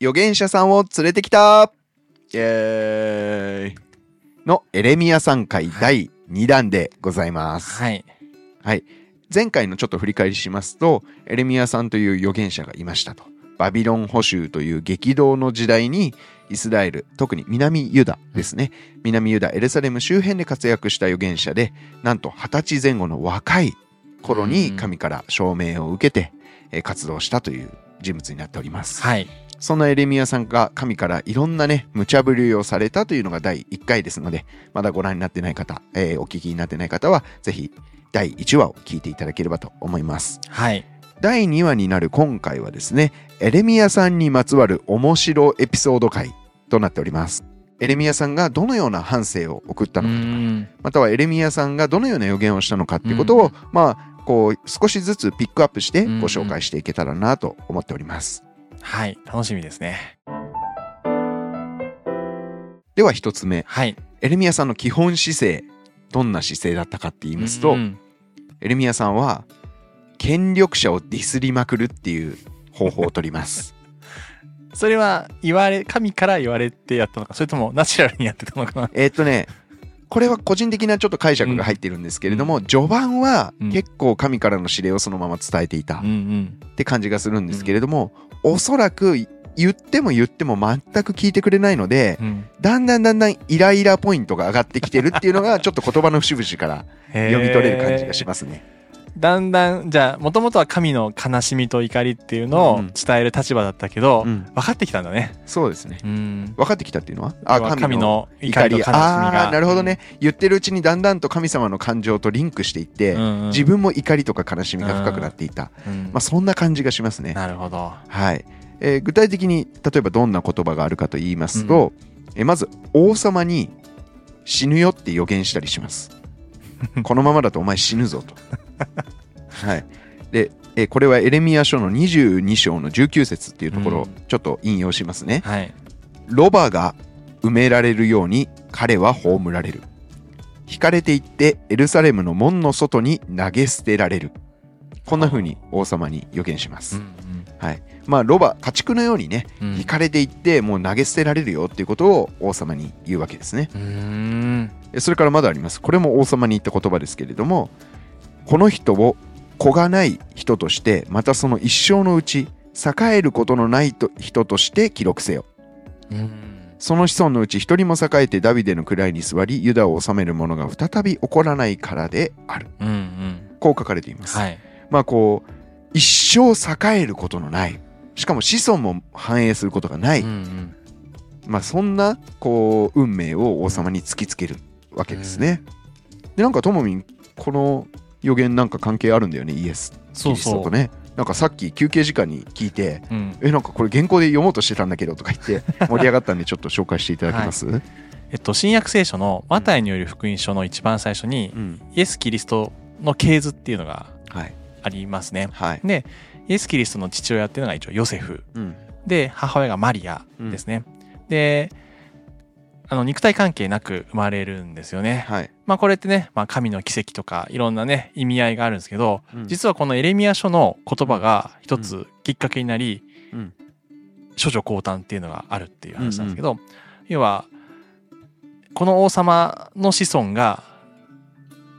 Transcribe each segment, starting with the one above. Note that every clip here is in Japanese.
預言者さんを連れてきたイエーイのエレミアさん回第2弾でございます。はい。はい。前回のちょっと振り返りしますと、エレミアさんという預言者がいましたと。バビロン捕囚という激動の時代にイスラエル、特に南ユダですね。南ユダ、エルサレム周辺で活躍した預言者で、なんと20歳前後の若い頃に神から証明を受けてえー活動したという人物になっております。はい。そんなエレミアさんが神からいろんなね、無茶ぶりをされたというのが第1回ですので、まだご覧になってない方、えーお聞きになってない方は、ぜひ第1話を聞いていただければと思います。はい。第2話になる今回はですね、エレミアさんにまつわる面白エピソード回となっております。エレミアさんがどのような反省を送ったうのかとか、ん。またはエレミアさんがどのような予言をしたのかっていうことを、うんまあ、こう、少しずつピックアップしてうんご紹介していけたらなと思っております。はい。楽しみですね。では一つ目、はい。エレミアさんの基本姿勢、どんな姿勢だったかって言いますと、うんエレミアさんは、権力者をディスりまくるっていう方法を取ります。それは言われ、神から言われてやったのか、それともナチュラルにやってたのかな？えーっとね、これは個人的なちょっと解釈が入ってるんですけれども、序盤はうん結構神からの指令をそのまま伝えていたうんうん。って感じがするんですけれども、おそらく言っても言っても全く聞いてくれないので、うん。だんだんだんだんイライラポイントが上がってきてるっていうのがちょっと言葉の節々から読み取れる感じがしますね。だんだん、じゃあ、もともとは神の悲しみと怒りっていうのをうん伝える立場だったけど、うん分かってきたんだね。そうですね。うん。分かってきたっていうのは？要は神の怒りと悲しみあが。なるほどね、言ってるうちにだんだんと神様の感情とリンクしていって、うんうん。自分も怒りとか悲しみが深くなっていた、うんまあ、そんな感じがしますね。なるほど。はいえー具体的に例えばどんな言葉があるかと言いますと、えーまず王様に死ぬよって予言したりします。このままだとお前死ぬぞと。はい、で、えーこれはエレミア書の22章の19節っていうところをうんちょっと引用しますね。はい。ロバが埋められるように彼は葬られる。引かれていってエルサレムの門の外に投げ捨てられる。こんな風に王様に予言します。はい。まあ、ロバ、家畜のようにね、うん。引かれていってもう投げ捨てられるよっていうことを王様に言うわけですね。それからまだあります。これも王様に言った言葉ですけれども、この人を子がない人として、またその一生のうち、栄えることのないと人として記録せよ。うん。その子孫のうち一人も栄えてダビデの位に座り、ユダを治める者が再び起こらないからである。うんうん。こう書かれています。はい。まあこう、一生栄えることのない。しかも子孫も繁栄することがない。うんうん。まあそんな、こう、運命を王様に突きつけるわけですね。で、なんかともみん、この予言なんか関係あるんだよね、イエス。そうそう。キリストとね。なんかさっき休憩時間に聞いて、うん。え、なんかこれ原稿で読もうとしてたんだけどとか言って 盛り上がったんでちょっと紹介していただけます、えっと、新約聖書のマタイによる福音書の一番最初に、うん。イエス・キリストの系図っていうのがはい。ありますね。はい。で、イエス・キリストの父親っていうのが一応ヨセフ。うん。で、母親がマリアですね。で、あの、肉体関係なく生まれるんですよね。はい。まあこれってね、まあ神の奇跡とかいろんなね、意味合いがあるんですけど、うん実はこのエレミア書の言葉が一つきっかけになり、うん処女降誕っていうのがあるっていう話なんですけど、要は、この王様の子孫が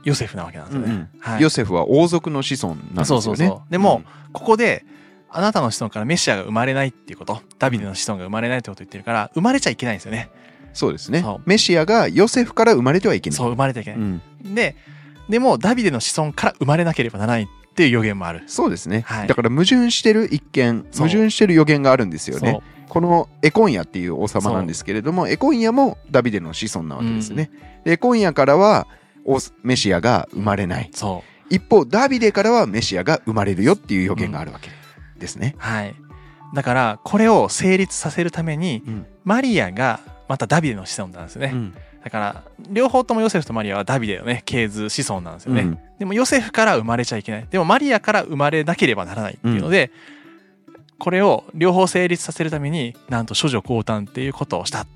ヨセフなわけなんですよね。うんうんはいヨセフは王族の子孫なんですよね。そうそうそうでもここで、あなたの子孫からメシアが生まれないっていうこと、ダビデの子孫が生まれないってことを言ってるから、生まれちゃいけないんですよね。そうですね。メシアがヨセフから生まれてはいけない。そう、生まれちゃいけない。うん。で、でもダビデの子孫から生まれなければならない。っていう予言もある。そうですね、はい。だから矛盾してる一見矛盾してる予言があるんですよね。このエコンヤっていう王様なんですけれどもエコンヤもダビデの子孫なわけですね、でエコンヤからは王メシアが生まれない。そ一方ダビデからはメシアが生まれるよっていう予言があるわけですね。う。、はい。だから、これを成立させるために、うん。マリアがまたダビデの子孫なんですね。うんだから、両方ともヨセフとマリアはダビデのね、系図子孫なんですよね。うんでもヨセフから生まれちゃいけない。でもマリアから生まれなければならないっていうので、これを両方成立させるために、なんと処女降誕っていうことをしたっ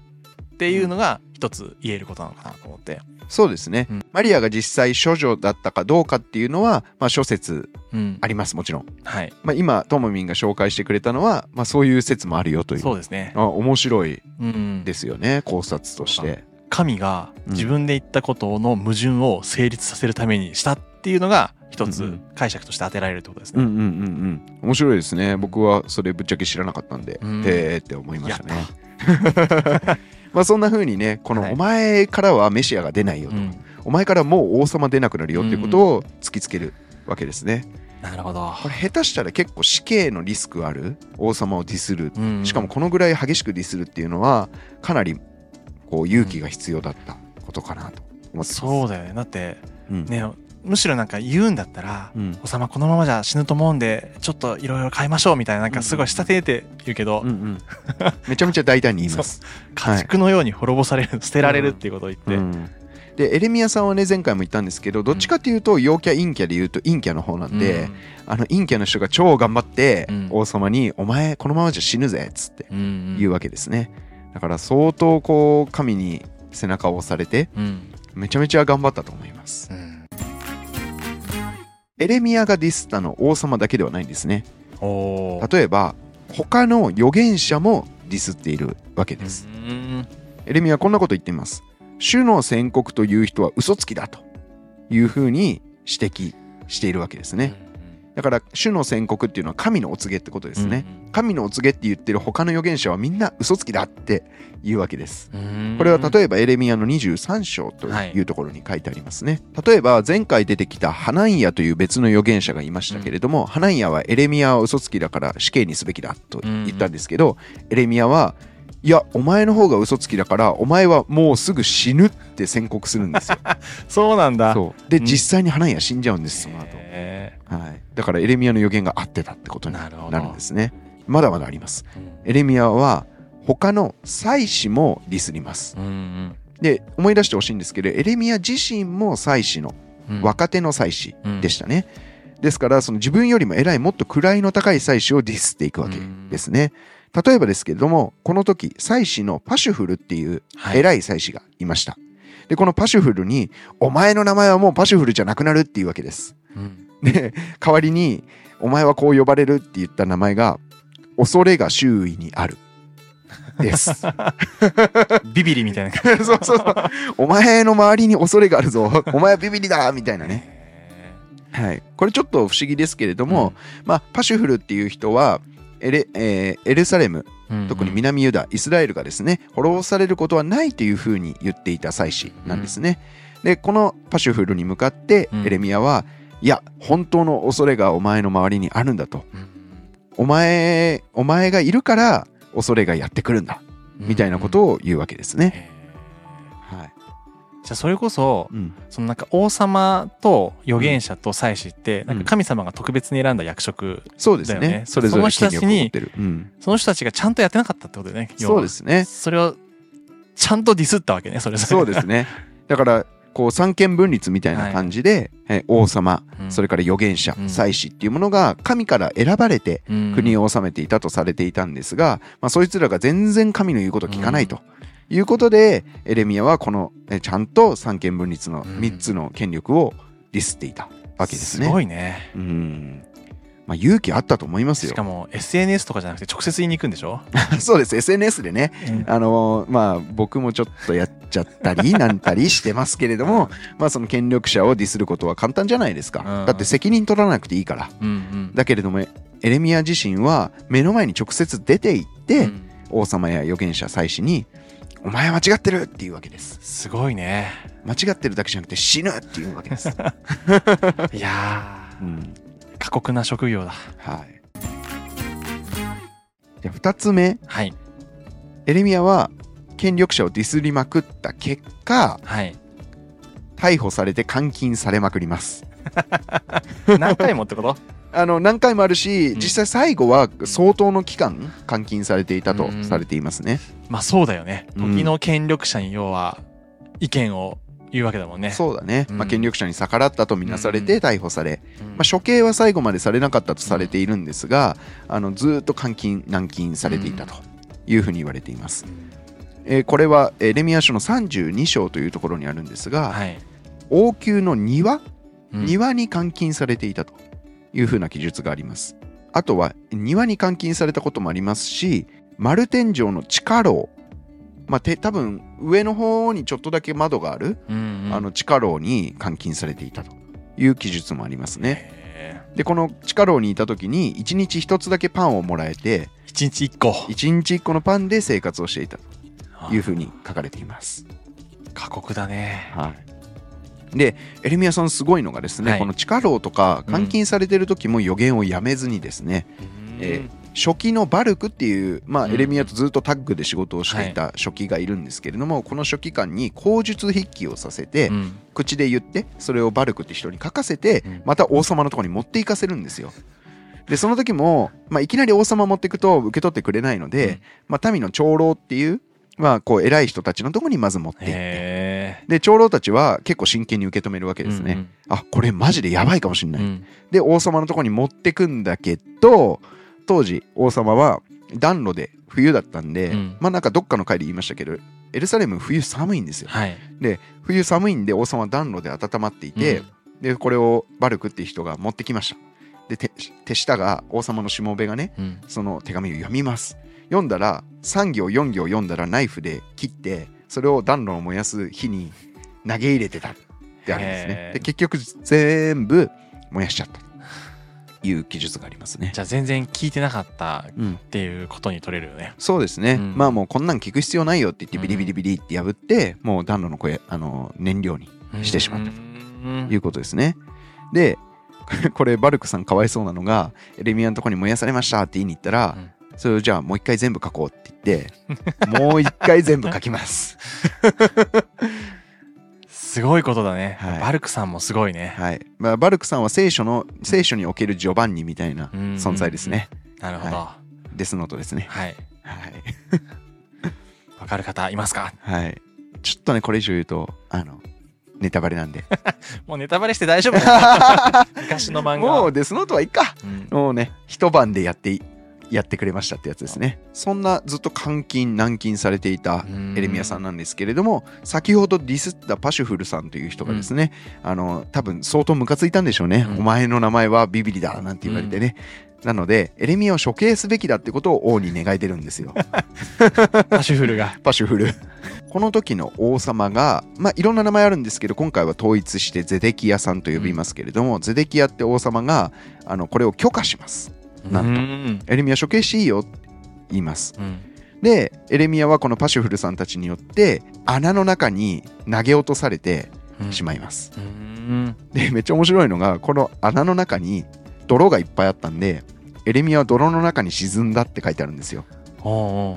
っていうのが一つ言えることなのかなと思って。そうですね、うんマリアが実際処女だったかどうかっていうのは、まあ、諸説うんあ。りますもちろん、はい。まあ、今ともみんが紹介してくれたのは、まあ、そういう説もあるよというそうですね。あ面白いうん。ですよね考察として神がうん自分で言ったことの矛盾を成立させるためにしたっていうのが一つうんうん解釈として当てられるってことですね。うんうんうんうん面白いですね僕はそれぶっちゃけ知らなかったんで、うんへえって思いましたねやまあそんな風にねこの、はい。お前からはメシアが出ないよと、うん。お前からもう王様出なくなるよっていうことを突きつけるわけですね、なるほど。これ下手したら結構死刑のリスクある？王様をディスる。うん。しかもこのぐらい激しくディスるっていうのはかなりこう勇気が必要だったことかなと思ってます。そうだよね。だってうん。ね、むしろなんか言うんだったら、うん。王様このままじゃ死ぬと思うんで、ちょっといろいろ変えましょうみたいな、なんかすごい仕立てて言うけど、うんうん。めちゃめちゃ大胆に言います。家畜のように滅ぼされる、捨てられるっていうことを言って、うん。でエレミアさんはね前回も言ったんですけどどっちかっていうと陽キャ陰キャで言うと陰キャの方なんで、あの陰キャの人が超頑張ってうん。王様に「お前このままじゃ死ぬぜ」っつってうん、うん。言うわけですね。だから相当こう神に背中を押されてうん。めちゃめちゃ頑張ったと思います。うんエレミアがディスったの王様だけではないんですね。例えば他の預言者もディスっているわけです。うん。エレミアはこんなこと言っています。主の宣告という人は嘘つきだというふうに指摘しているわけですねだから主の宣告っていうのは神のお告げってことですね、神のお告げって言ってる他の預言者はみんな嘘つきだっていうわけです。うん。これは例えばエレミアの23章というところに書いてありますね、例えば前回出てきたハナンヤという別の預言者がいましたけれども、ハナンヤはエレミアは嘘つきだから死刑にすべきだと言ったんですけど、エレミアはいやお前の方が嘘つきだからお前はもうすぐ死ぬって宣告するんですよ。そうなんだ。そう。でうん。実際にハナンヤ死んじゃうんですその後。へはい、だからエレミアの予言が合ってたってことになるんですね。まだまだあります。ーエレミアは他の祭司もディスります。うんうん。で思い出してほしいんですけどエレミア自身も祭司のうん。若手の祭司でしたね、ですからその自分よりも偉いもっと位の高い祭司をディスっていくわけですね例えばですけれどもこの時祭司のパシュフルっていうはい。偉い祭司がいました、でこのパシュフルに「お前の名前はもうパシュフルじゃなくなる」っていうわけです。うん。で代わりに「お前はこう呼ばれる」って言った名前が「恐れが周囲にある」です。ビビリみたいな そうそうそう。お前の周りに恐れがあるぞ。お前はビビリだみたいなね、ねはい、これちょっと不思議ですけれども、まあ、パシュフルっていう人はエレ,、えーエルサレム特に南ユダイスラエルがですね滅ぼされることはないというふうに言っていた祭司なんですね。でこのパシュフルに向かってうん。エレミアは、いや本当の恐れがお前の周りにあるんだと。うん。お前お前がいるから恐れがやってくるんだ。みたいなことを言うわけですね。じゃあそれこそうん。そのなんか王様と預言者と祭司ってん。なんか神様が特別に選んだ役職そうですね。だよねそれぞれその人たちにその人たちがちゃんとやってなかったってことだよねそうですね。それをちゃんとディスったわけねそれぞれ。そうですね。だからこう三権分立みたいな感じで、え王様うん。それから預言者、うん。祭司っていうものが神から選ばれてうん。国を治めていたとされていたんですが、まあ、そいつらが全然神の言うことを聞かないということで、エレミアはこのえちゃんと三権分立のうん。3つの権力をディスっていたわけですね。すごいね。うん。まあ、勇気あったと思いますよ。しか。も SNS とかじゃなくて直接言いに行くんでしょ、そうです。SNS でね。あのーまあ僕もちょっとやっちゃったりなんたりしてますけれどもまあその権力者をディスることは簡単じゃないですか、うん。だって責任取らなくていいから。うんうん。だけれどもエレミア自身は目の前に直接出て行って、うん。王様や預言者祭司に「お前は間違ってる!」っていうわけです。すごいね。間違ってるだけじゃなくて死ぬっていうわけです、いやうんー。過酷な職業だ。はい。じゃあ2つ目。はい。エレミアは権力者をディスりまくった結果はい。逮捕されて監禁されまくります。何回もってこと？あの何回もあるし、うん。実際最後は相当の期間監禁されていたとうん。されていますね、まあそうだよね。うん。時の権力者に要は意見を言うわけだもんね。そうだね、うん。まあ、権力者に逆らったとみなされて逮捕され、うん。まあ、処刑は最後までされなかったとされているんですが、あのずーっと監禁軟禁されていたというふうに言われています。えーこれはエレミア書の32章というところにあるんですが、はい。王宮の庭？うん。庭に監禁されていたというふうな記述があります。あとは庭に監禁されたこともありますし、丸天井の地下牢、まあ、て多分上の方にちょっとだけ窓がある、うんうんあの地下牢に監禁されていたという記述もありますね。へで、この地下牢にいた時に1日1つだけパンをもらえて、ー一日一個。1日1個のパンで生活をしていたというふうに書かれています。過酷だね。はい、でエレミアさんすごいのがですね、はい。この地下牢とか監禁されてる時も予言をやめずにですね、え初期のバルクっていう、まあ、うん。エレミアとずっとタッグで仕事をしていた初期がいるんですけれども、この初期間に口述筆記をさせて、うん。口で言ってそれをバルクって人に書かせて、うん。また王様のところに持っていかせるんですよ。でその時も、まあ、いきなり王様持っていくと受け取ってくれないので、うん。まあ、民の長老っていう、まあ、こう偉い人たちのところにまず持っていってへで長老たちは結構真剣に受け止めるわけえ。ですね。あこれマジでやばいかもしれない。うんで王様のところに持ってくんだけど当時王様は暖炉で冬だったんで、うんまあなんかどっかの回で言いましたけどエルサレム冬寒いんですよ。はい。で冬寒いんで王様は暖炉で温まっていて、でこれをバルクっていう人が持ってきました。で手手下が王様のしもべがねうんうんその手紙を読みます。読んだら3行4行読んだらナイフで切ってそれを暖炉を燃やす火に投げ入れてたってあるんですね。で結局全部燃やしちゃった。という記述がありますね。じゃあ全然聞いてなかったうん、っていうことに取れるよね。そうですね、うん。まあもうこんなん聞く必要ないよって言ってビリビリビリって破って、もう暖炉の声あの燃料にしてしまったうん。いうことですね。でこれバルクさんかわいそうなのがエレミアのとこに燃やされましたって言いに行ったら、うんそれをじゃあもう一回全部書こうって言ってもう一回全部書きます。すごいことだね。はいバルクさんもすごいね。はいまあ、バルクさんは聖書の聖書におけるジョバンニみたいなうん存在ですね。なるほど。はデスノートですね。はい。はい。わかる方いますか？はい。ちょっとね、これ以上言うと、あの、ネタバレなんで。もうネタバレして大丈夫？だ 昔の漫画。もうデスノートはいいか。うんもうね、一晩でやってい、やってくれましたってやつですね。そんなずっと監禁、軟禁されていたエレミアさんなんですけれども、先ほどディスったパシュフルさんという人がですね、あの、多分相当ムカついたんでしょうね。うんお前の名前はビビリだなんて言われてね。なので、エレミアを処刑すべきだってことを王に願い出るんですよ。パシュフルが。パシュフル。この時の王様が、まあ、いろんな名前あるんですけど、今回は統一してゼデキヤさんと呼びますけれども、ゼデキヤって王様が、あの、これを許可します。なんと。うん。エレミア処刑していいよって言います。うん。で、エレミアはこのパシュフルさんたちによって、穴の中に投げ落とされてうん。しまいます。うん。で、めっちゃ面白いのが、この穴の中に泥がいっぱいあったんで、エレミアは泥の中に沈んだって書いてあるんですよ。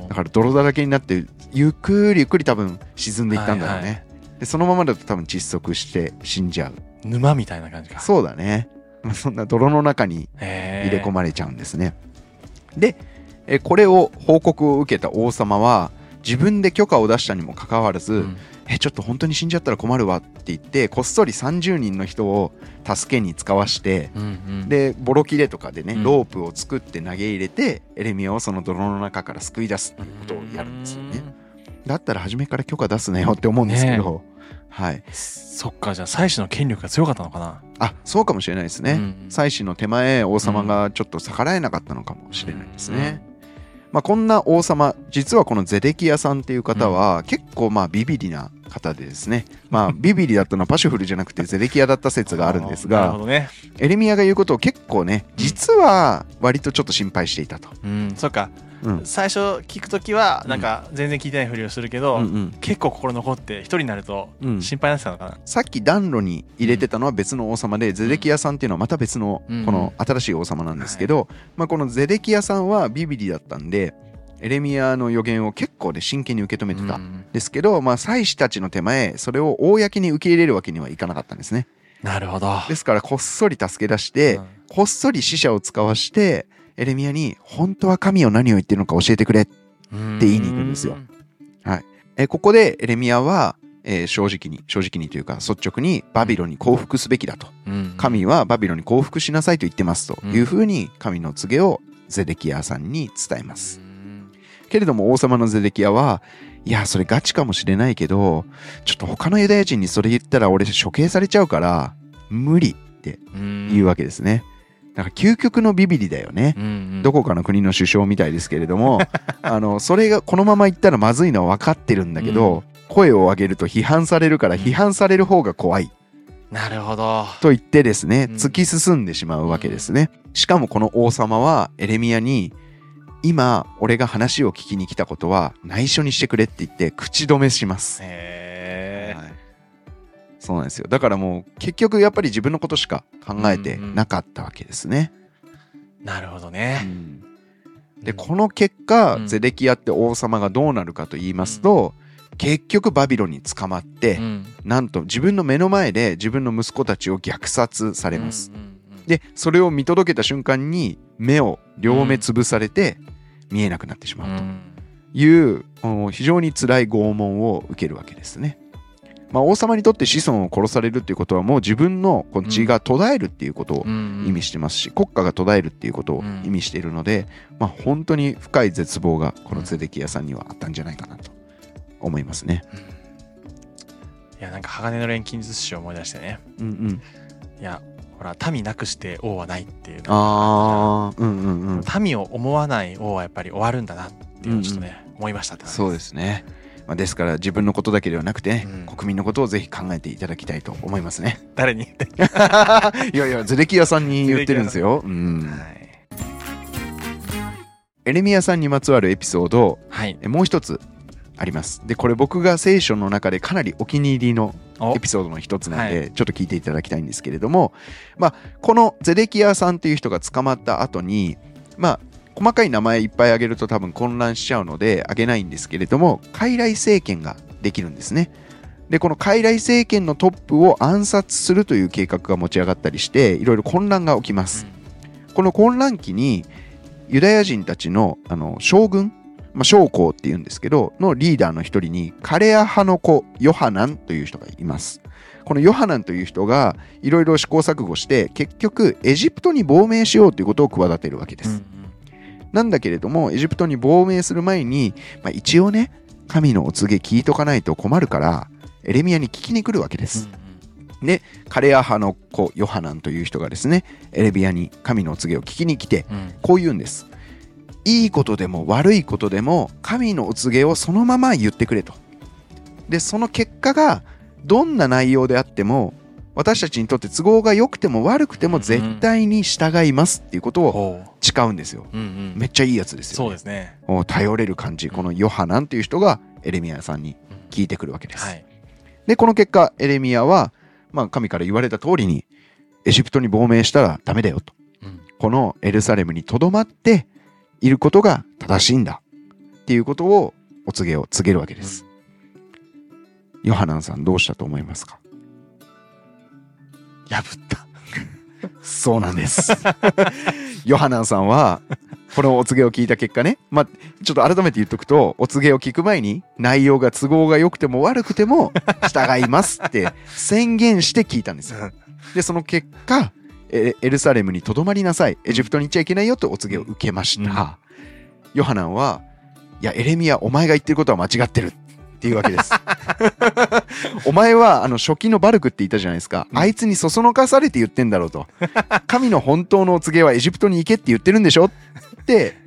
だから泥だらけになってゆっくりゆっくり多分沈んでいったんだろうね、はいはでそのままだと多分窒息して死んじゃう。沼みたいな感じか。そうだね。まあそんな泥の中にへ入れ込ままれちゃうんですね、でえこれを報告を受けた王様は自分で許可を出したにもかかわらず、えちょっと本当に死んじゃったら困るわって言ってこっそり30人の人を助けに使わしてでボロ切れとかでね、うん。ロープを作って投げ入れてエレミアをその泥の中から救い出すっていうことをやるんですよね。だったら初めから許可出すなよって思うんですけど、はい、そっかじゃあ祭司の権力が強かったのかな？あそうかもしれないですね。うん祭司の手前王様がちょっと逆らえなかったのかもしれないですね。まあ、こんな王様実はこのゼデキヤさんっていう方は結構まあビビリな方でですね、まあ、ビビリだったのはパシュフルじゃなくてゼデキヤだった説があるんですがね。エレミアが言うことを結構ね実は割とちょっと心配していたと。うんそっか。うん。最初聞くときはなんか全然聞いてないふりをするけど、うんうん結構心残って一人になるとうん。心配になってたのかな、さっき暖炉に入れてたのは別の王様で、ゼデキヤさんっていうのはまた別のうん。この新しい王様なんですけど、まあ、このゼデキヤさんはビビリだったんでエレミアの予言を結構で真剣に受け止めてたうん。ですけど、まあ、祭司たちの手前それを公に受け入れるわけにはいかなかったんですね。なるほど。ですからこっそり助け出して、うん。こっそり死者を使わしてエレミアに本当は神を何を言ってるのか教えてくれって言いに行くんですよ。えーここでエレミアは、えー正直に正直にというか率直にバビロンに降伏すべきだと。神はバビロンに降伏しなさいと言ってますというふうに神の告げをゼデキヤさんに伝えます。けれども王様のゼデキヤはいやそれガチかもしれないけどちょっと他のユダヤ人にそれ言ったら俺処刑されちゃうから無理ってうん言うわけですね。だから究極のビビリだよね。うんうんどこかの国の首相みたいですけれども あのそれがこのままいったらまずいのは分かってるんだけど、声を上げると批判されるからうん批判される方が怖いなるほど。と言ってですねうん突き進んでしまうわけですね。しかもこの王様はエレミアに今俺が話を聞きに来たことは内緒にしてくれって言って口止めします。へはい。そうなんですよ。だからもう結局やっぱり自分のことしか考えてなかったわけですね。ーなるほどうね。ん。でうん。この結果、うん。ゼデキヤって王様がどうなるかと言いますと、結局バビロンに捕まって、うん。なんと自分の目の前で自分の息子たちを虐殺されます。うんうんうんでそれを見届けた瞬間に目を両目潰されて見えなくなってしまうと。いう、お非常に辛い拷問を受けるわけですね。まあ、王様にとって子孫を殺されるっていうことはもう自分の血が途絶えるっていうことをうん意味してますし、国家が途絶えるっていうことを意味しているので、まあ、本当に深い絶望がこのゼデキヤさんにはあったんじゃないかなと思いますね。うん。いやなんか鋼の錬金術師を思い出してね。うんうん、いやほら民なくして王はないっていうのああうんうんうん。民を思わない王はやっぱり終わるんだなっていうのをちょっとね、思いましたそうですね。まあ、ですから自分のことだけではなくて、うん。国民のことをぜひ考えていただきたいと思いますね。誰に？言って、いやいやゼデキヤさんに言ってるんですよ。うん、はい、エレミヤさんにまつわるエピソード。はい、えもう一つあります。でこれ僕が聖書の中でかなりお気に入りのおエピソードの一つなんで、はちょっと聞いていただきたいんですけれども、まあ、このゼデキヤさんっていう人が捕まった後に、まあ、細かい名前いっぱい挙げると多分混乱しちゃうので挙げないんですけれども傀儡政権ができるんですね。でこの傀儡政権のトップを暗殺するという計画が持ち上がったりしていろいろ混乱が起きます。この混乱期にユダヤ人たちのあの将軍、まあ、将校っていうんですけどのリーダーの一人にカレア派の子ヨハナンという人がいます。このヨハナンという人がいろいろ試行錯誤して結局エジプトに亡命しようということを企てるわけです、うんうん。なんだけれどもエジプトに亡命する前に、まあ、一応ね神のお告げ聞いとかないと困るからエレミアに聞きに来るわけです、カレア派の子ヨハナンという人がですねエレミアに神のお告げを聞きに来てうんうん。こう言うんです。いいことでも悪いことでも神のお告げをそのまま言ってくれと。で、その結果がどんな内容であっても私たちにとって都合が良くても悪くても絶対に従いますっていうことをほ誓うんですよ。う、うんうん、めっちゃいいやつですよ、そうですね、頼れる感じ。このヨハナンという人がエレミアさんにうん聞いてくるわけです。はい、で、この結果、エレミアは、まあ、神から言われた通りに、エジプトに亡命したらダメだよと。うんこのエルサレムにとどまっていることが正しいんだっていうことをお告げを告げるわけです。ヨハナンさんどうしたと思いますか？破ったそうなんです。ヨハナンさんはこのお告げを聞いた結果ね、まあ、ちょっと改めて言っとくとお告げを聞く前に内容が都合が良くても悪くても従いますって宣言して聞いたんですよ。でその結果エエルサレムにとどまりなさい。エジプトに行っちゃいけないよとお告げを受けました、うん。ヨハナンはいやエレミアお前が言ってることは間違ってるっていうわけです。お前はあの初期のバルクって言ったじゃないですか、うん。あいつにそそのかされて言ってんだろうと。神の本当のお告げはエジプトに行けって言ってるんでしょって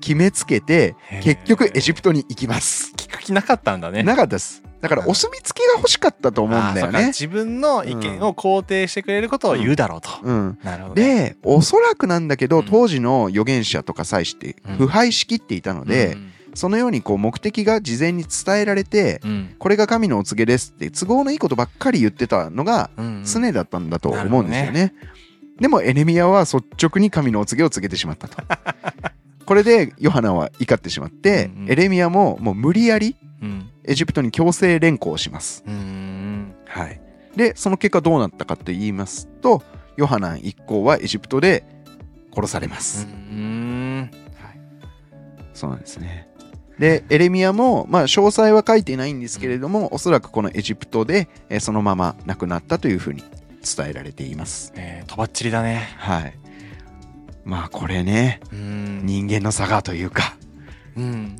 決めつけて結局エジプトに行きます。聞く気なかったんだね。なかったです。だからお墨付きが欲しかったと思うんだよね。自分の意見を肯定してくれることを言うだろうと、うん。なるほどね、でおそらくなんだけどうん。当時の預言者とか祭司ってうん腐敗しきっていたので、うんそのようにこう目的が事前に伝えられてうん。これが神のお告げですって都合のいいことばっかり言ってたのがうんうん。常だったんだと思うんですよね。でもエネミアは率直に神のお告げを告げてしまったと。これでヨハナは怒ってしまって、うんうんエレミアももう無理やりうんエジプトに強制連行します。うんはい、でその結果どうなったかと言いますとヨハナン一行はエジプトで殺されます。うんそうなんですね。で、エレミアも、まあ、詳細は書いていないんですけれども、おそらくこのエジプトで、えーそのまま亡くなったというふうに伝えられています。えー、とばっちりだねはい。まあ、これね、うん。人間の差がというか、うん。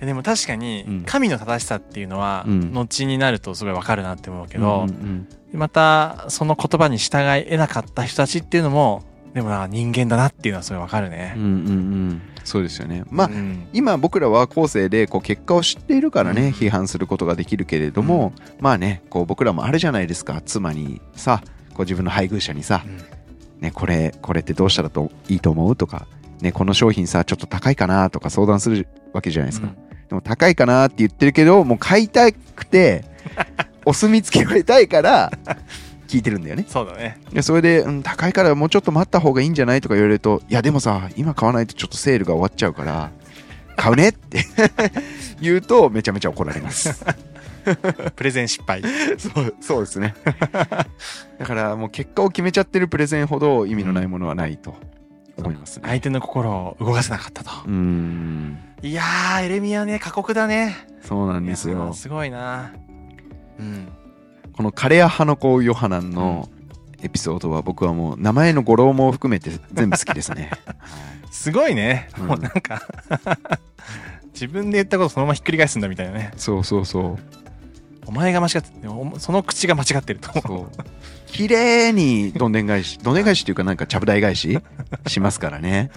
やでも確かにうん。神の正しさっていうのはうん。後になるとすごいわかるなって思うけど、うんうんまたその言葉に従え得なかった人たちっていうのもでもな人間だなっていうのはすごいわかるね。うんうんうん。そうですよね。まあ、うん。今僕らは後世でこう結果を知っているからね、うん。批判することができるけれども、まあねこう僕らもあるじゃないですか。妻にさこう自分の配偶者にさ、ね、これこれってどうしたらといいと思うとか、ね、この商品さちょっと高いかなとか相談するわけじゃないですか、でも高いかなって言ってるけどもう買いたくて お墨付きを得たいから聞いてるんだよね。そうだね。でそれで、うん、高いからもうちょっと待った方がいいんじゃないとか言われるといやでもさ今買わないとちょっとセールが終わっちゃうから買うねって 言うとめちゃめちゃ怒られます プレゼン失敗。そうそうですね。だからもう結果を決めちゃってるプレゼンほど意味のないものはないと。思いますね。相手の心を動かせなかったと。うーん。いやーエレミアね過酷だね。そうなんですよ。ーすごいな。うん。このカレア派の子ヨハナンのエピソードは僕はもう名前の語呂も含めて全部好きですね、すごいね、うん。もうなんか自分で言ったことそのままひっくり返すんだみたいなね。そうそうそうお前が間違ってその口が間違ってると綺麗にどんでん返し どんでん返しっていうかなんかちゃぶ台返ししますからね。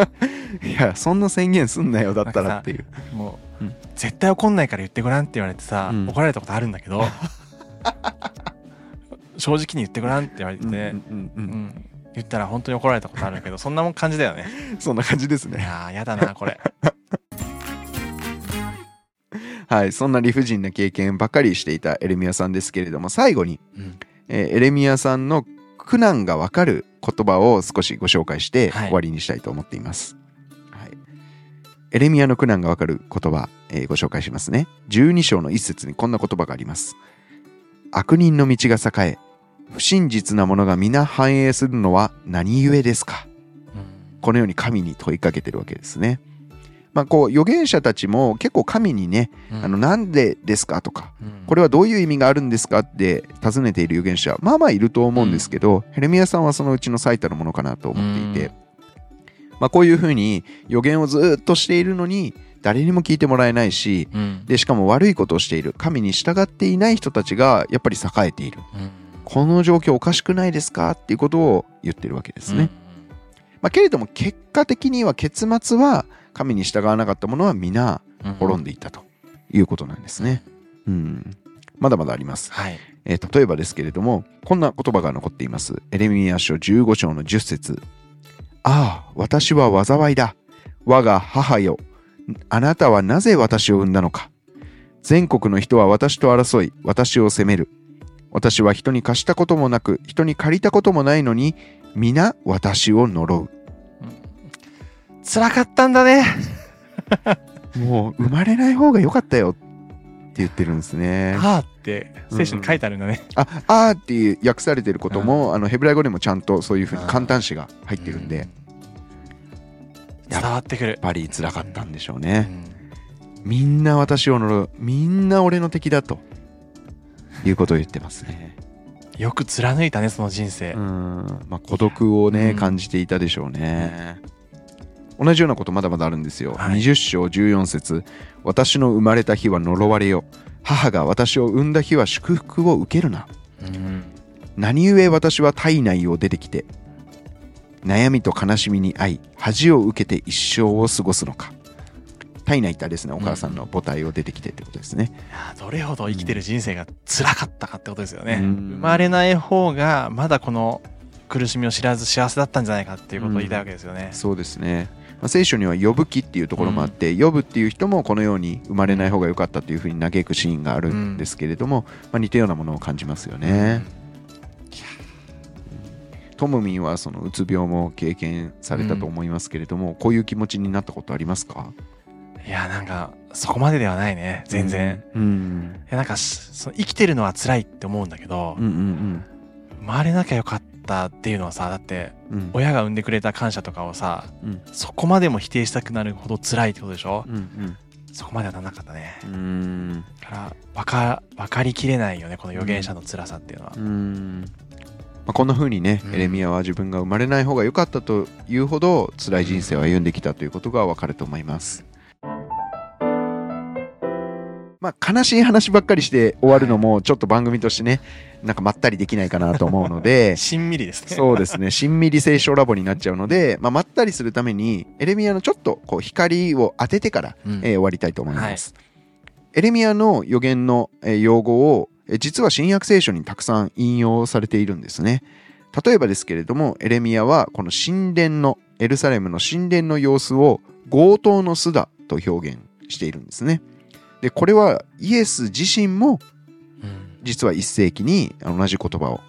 いやそんな宣言すんなよだったらっていう。もう、うん絶対怒んないから言ってごらんって言われてさ、うん。怒られたことあるんだけど 正直に言ってごらんって言われて、うんうんうんうん。言ったら本当に怒られたことあるけどそんなもん感じだよね。そんな感じですいねやーやだなこれはいそんな理不尽な経験ばかりしていたエレミアさんですけれども最後に、うん。えーエレミアさんの苦難がわかる言葉を少しご紹介してはい。終わりにしたいと思っています、はい。エレミアの苦難がわかる言葉、えーご紹介しますね。12章の一節にこんな言葉があります。悪人の道が栄え不真実なものが皆繁栄するのは何故ですか？このように神に問いかけてるわけですね。まあこう預言者たちも結構神にね、うん。あのなんでですかとか、うん。これはどういう意味があるんですかって尋ねている預言者、まあまあいると思うんですけど、ヘレミアさんはそのうちの最たるものかなと思っていて、うん。まあこういうふうに予言をずっとしているのに誰にも聞いてもらえないし、うん。でしかも悪いことをしている神に従っていない人たちがやっぱり栄えている。うん。この状況おかしくないですかっていうことを言ってるわけですね。まあ、けれども結果的には結末は神に従わなかったものは皆うん滅んでいったということなんですね。うん。まだまだあります。はいえー例えばですけれども、こんな言葉が残っています。エレミア書15章の10節ああ、私は災いだ。我が母よ。あなたはなぜ私を産んだのか。全国の人は私と争い、私を責める。私は人に貸したこともなく、人に借りたこともないのに、皆私を呪辛かったんだねう。もう生まれない方が良かったよって言ってるんですね。あーって聖書に書いてあるんだね、あ、あーっていう訳されてることも、あのヘブライ語でもちゃんとそういうふうに簡単詞が入ってるんで、やっ伝わってくる、ぱり辛かったんでしょううね。んみんな私を呪う。みんな俺の敵だと。いうことを言ってますね。よく貫いたねその人生、うん。まあ孤独をね、うん感じていたでしょうね。同じようなことまだまだあるんですよ。はい。20章14節。私の生まれた日は呪われよ。母が私を産んだ日は祝福を受けるな。うん。何故私は体内を出てきて悩みと悲しみに遭い恥を受けて一生を過ごすのか。体内ってあれですねお母さんの母体を出てきてってことですね、いやどれほど生きてる人生が辛かったかってことですよね、うん。生まれない方がまだこの苦しみを知らず幸せだったんじゃないかっていうことを言いたいわけですよね、そうですね、まあ、聖書には呼ぶ記っていうところもあって、呼ぶっていう人もこのように生まれない方が良かったというふうに嘆くシーンがあるんですけれども、まあ、似たようなものを感じますよね、トムミンはそのうつ病も経験されたと思いますけれども、こういう気持ちになったことありますか？いやなんかそこまでではないね全然、うん。いやなんかしその生きてるのは辛いって思うんだけど、うんうん。生まれなきゃよかったっていうのはさだってうん。うん親が産んでくれた感謝とかをさうん。そこまでも否定したくなるほど辛いってことでしょ、うんそこまではならなかったね。うん。から分か分かりきれないよねこの預言者の辛さっていうのは、うん。まあ、こんな風にね、うん。エレミアは自分が生まれない方が良かったというほど辛い人生を歩んできたということがわかると思いますまあ、悲しい話ばっかりして終わるのもちょっと番組としてねなんかまったりできないかなと思うので しんみりですね。そうですね。しんみり聖書ラボになっちゃうので、まあ、まったりするために、エレミアのちょっとこう光を当ててから、うんえー終わりたいと思います。エレミアの予言の、えー用語を、えー実は新約聖書にたくさん引用されているんですね。例えばですけれども、エレミアはこの神殿の、エルサレムの神殿の様子を強盗の巣だと表現しているんですね。で、これはイエス自身もうん実は一世紀に同じ言葉を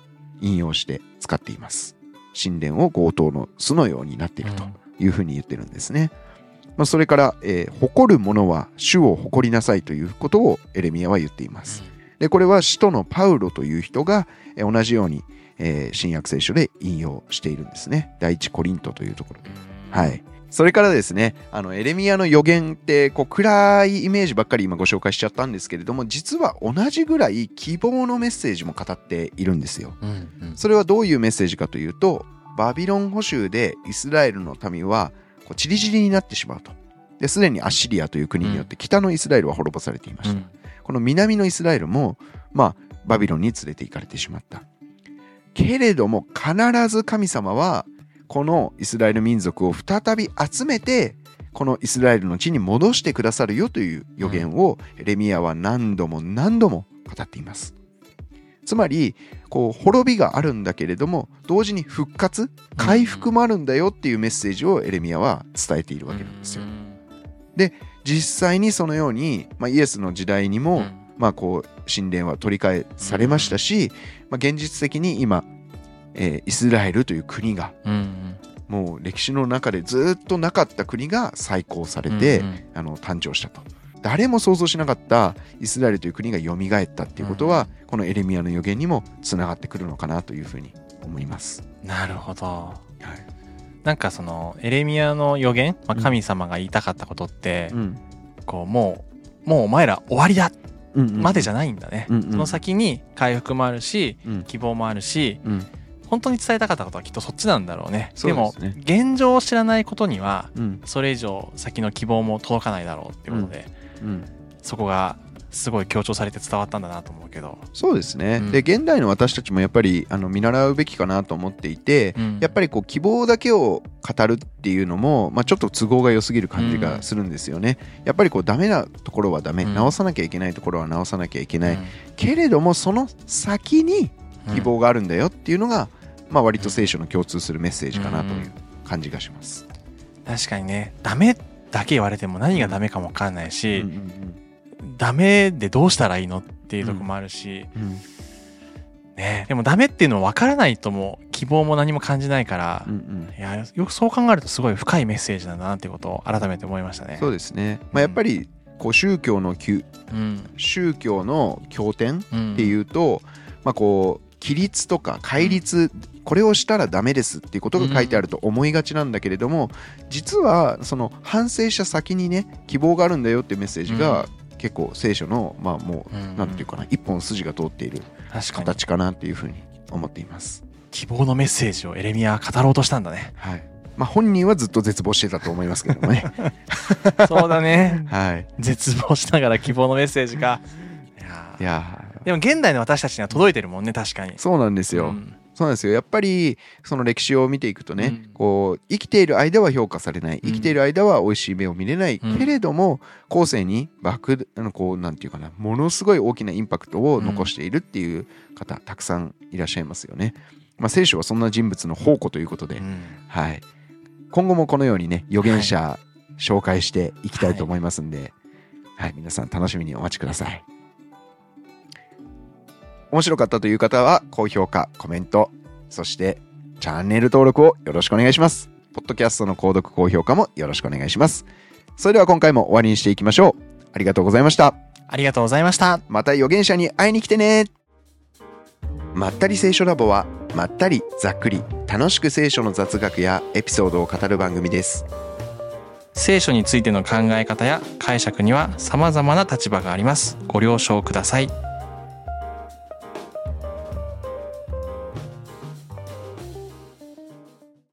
引用して使っています。神殿を強盗の巣のようになっているというふうに言ってるんですね。まあ、それから、えー誇る者は主を誇りなさいということをエレミアは言っています。で、これは使徒のパウロという人がえー同じように、えー新約聖書で引用しているんですね。第一コリントというところで。はい。それからですね、あの、エレミアの予言って、こう、暗いイメージばっかり今ご紹介しちゃったんですけれども、実は同じぐらい希望のメッセージも語っているんですよ。うんうんそれはどういうメッセージかというと、バビロン捕囚でイスラエルの民は、こう、チリチリになってしまうと。で、すでにアッシリアという国によって北のイスラエルは滅ぼされていました。うんこの南のイスラエルも、まあ、バビロンに連れて行かれてしまった。けれども、必ず神様は、このイスラエル民族を再び集めて、このイスラエルの地に戻してくださるよという予言を、レミアは何度も何度も語っています。つまり、こう、滅びがあるんだけれども、同時に復活、回復もあるんだよっていうメッセージをエレミアは伝えているわけなんですよ。実際にそのように、まあ、イエスの時代にも、うんまあ、こう神殿は取り返されましたし、まあ、現実的に今、えーイスラエルという国がうんうん。もう歴史の中でずっとなかった国が再興されて、うんうん。あの誕生したと。誰も想像しなかったイスラエルという国が蘇ったっていうことは、このエレミアの予言にもつながってくるのかなというふうに思います。なるほど。はい。なんかそのエレミアの予言、まあ、神様が言いたかったことって、うん。こうもうもうお前ら終わりだまでじゃゃないんだね、うんうん。その先に回復もあるしうん。希望もあるしうん本当に伝えたかったことはきっとそっちなんだろうね。でもですね。現状を知らないことにはうん。それ以上先の希望も届かないだろうっていうことで、うん。そこがすごい強調されて伝わったんだなと思うけど、そうですね、うん。で現代の私たちもやっぱりあの見習うべきかなと思っていて、うん。やっぱりこう希望だけを語るっていうのも、まあ、ちょっと都合が良すぎる感じがするんですよね。やっぱりこうダメなところはダメ、うん。直さなきゃいけないところは直さなきゃいけない、うん。けれどもその先に希望があるんだよっていうのが、まあ、割と聖書の共通するメッセージかなという感じがします。確かにね。ダメだけ言われても何がダメかも分かんないし、うんうんダメでどうしたらいいのっていうとこもあるし、うん。うん。ね。でもダメっていうの分からないとも希望も何も感じないから、うんうん。いやよくそう考えるとすごい深いメッセージなんだなってことを改めて思いましたね。そうですね、まあ、やっぱりこう宗教のきゅうん。宗教の経典うん、っていうと、まあこう規律とか戒律、これをしたらダメですっていうことが書いてあると思いがちなんだけれども、実はその反省した先にね希望があるんだよっていうメッセージが、結構聖書のまあもう、うんなんていうかな一本筋が通っている形かなっていうふうに思っています。希望のメッセージをエレミアは語ろうとしたんだね。はい。まあ本人はずっと絶望してたと思いますけどもね。そうだね。はい。絶望しながら希望のメッセージか。いやでも現代の私たちには届いてるもんね確かに。ーそうなんですよ。うん。そうなんですよ。やっぱりその歴史を見ていくとね、うん。こう生きている間は評価されない。うん。生きている間は美味しい目を見れない、うん。けれども後世に爆あのこうなんていうかなものすごい大きなインパクトを残しているっていう方、たくさんいらっしゃいますよね。まあ、聖書はそんな人物の宝庫ということで、うん。はい、今後もこのようにね預言者紹介していきたいと思いますんで、はい。皆さん楽しみにお待ちください。面白かったという方は高評価、コメント、そしてチャンネル登録をよろしくお願いします。ポッドキャストの購読、高評価もよろしくお願いします。それでは今回も終わりにしていきましょう。ありがとうございました。ありがとうございました。また預言者に会いに来てねまったり聖書ラボはまったりざっくり楽しく聖書の雑学やエピソードを語る番組です聖書についての考え方や解釈には様々な立場があります。ご了承ください。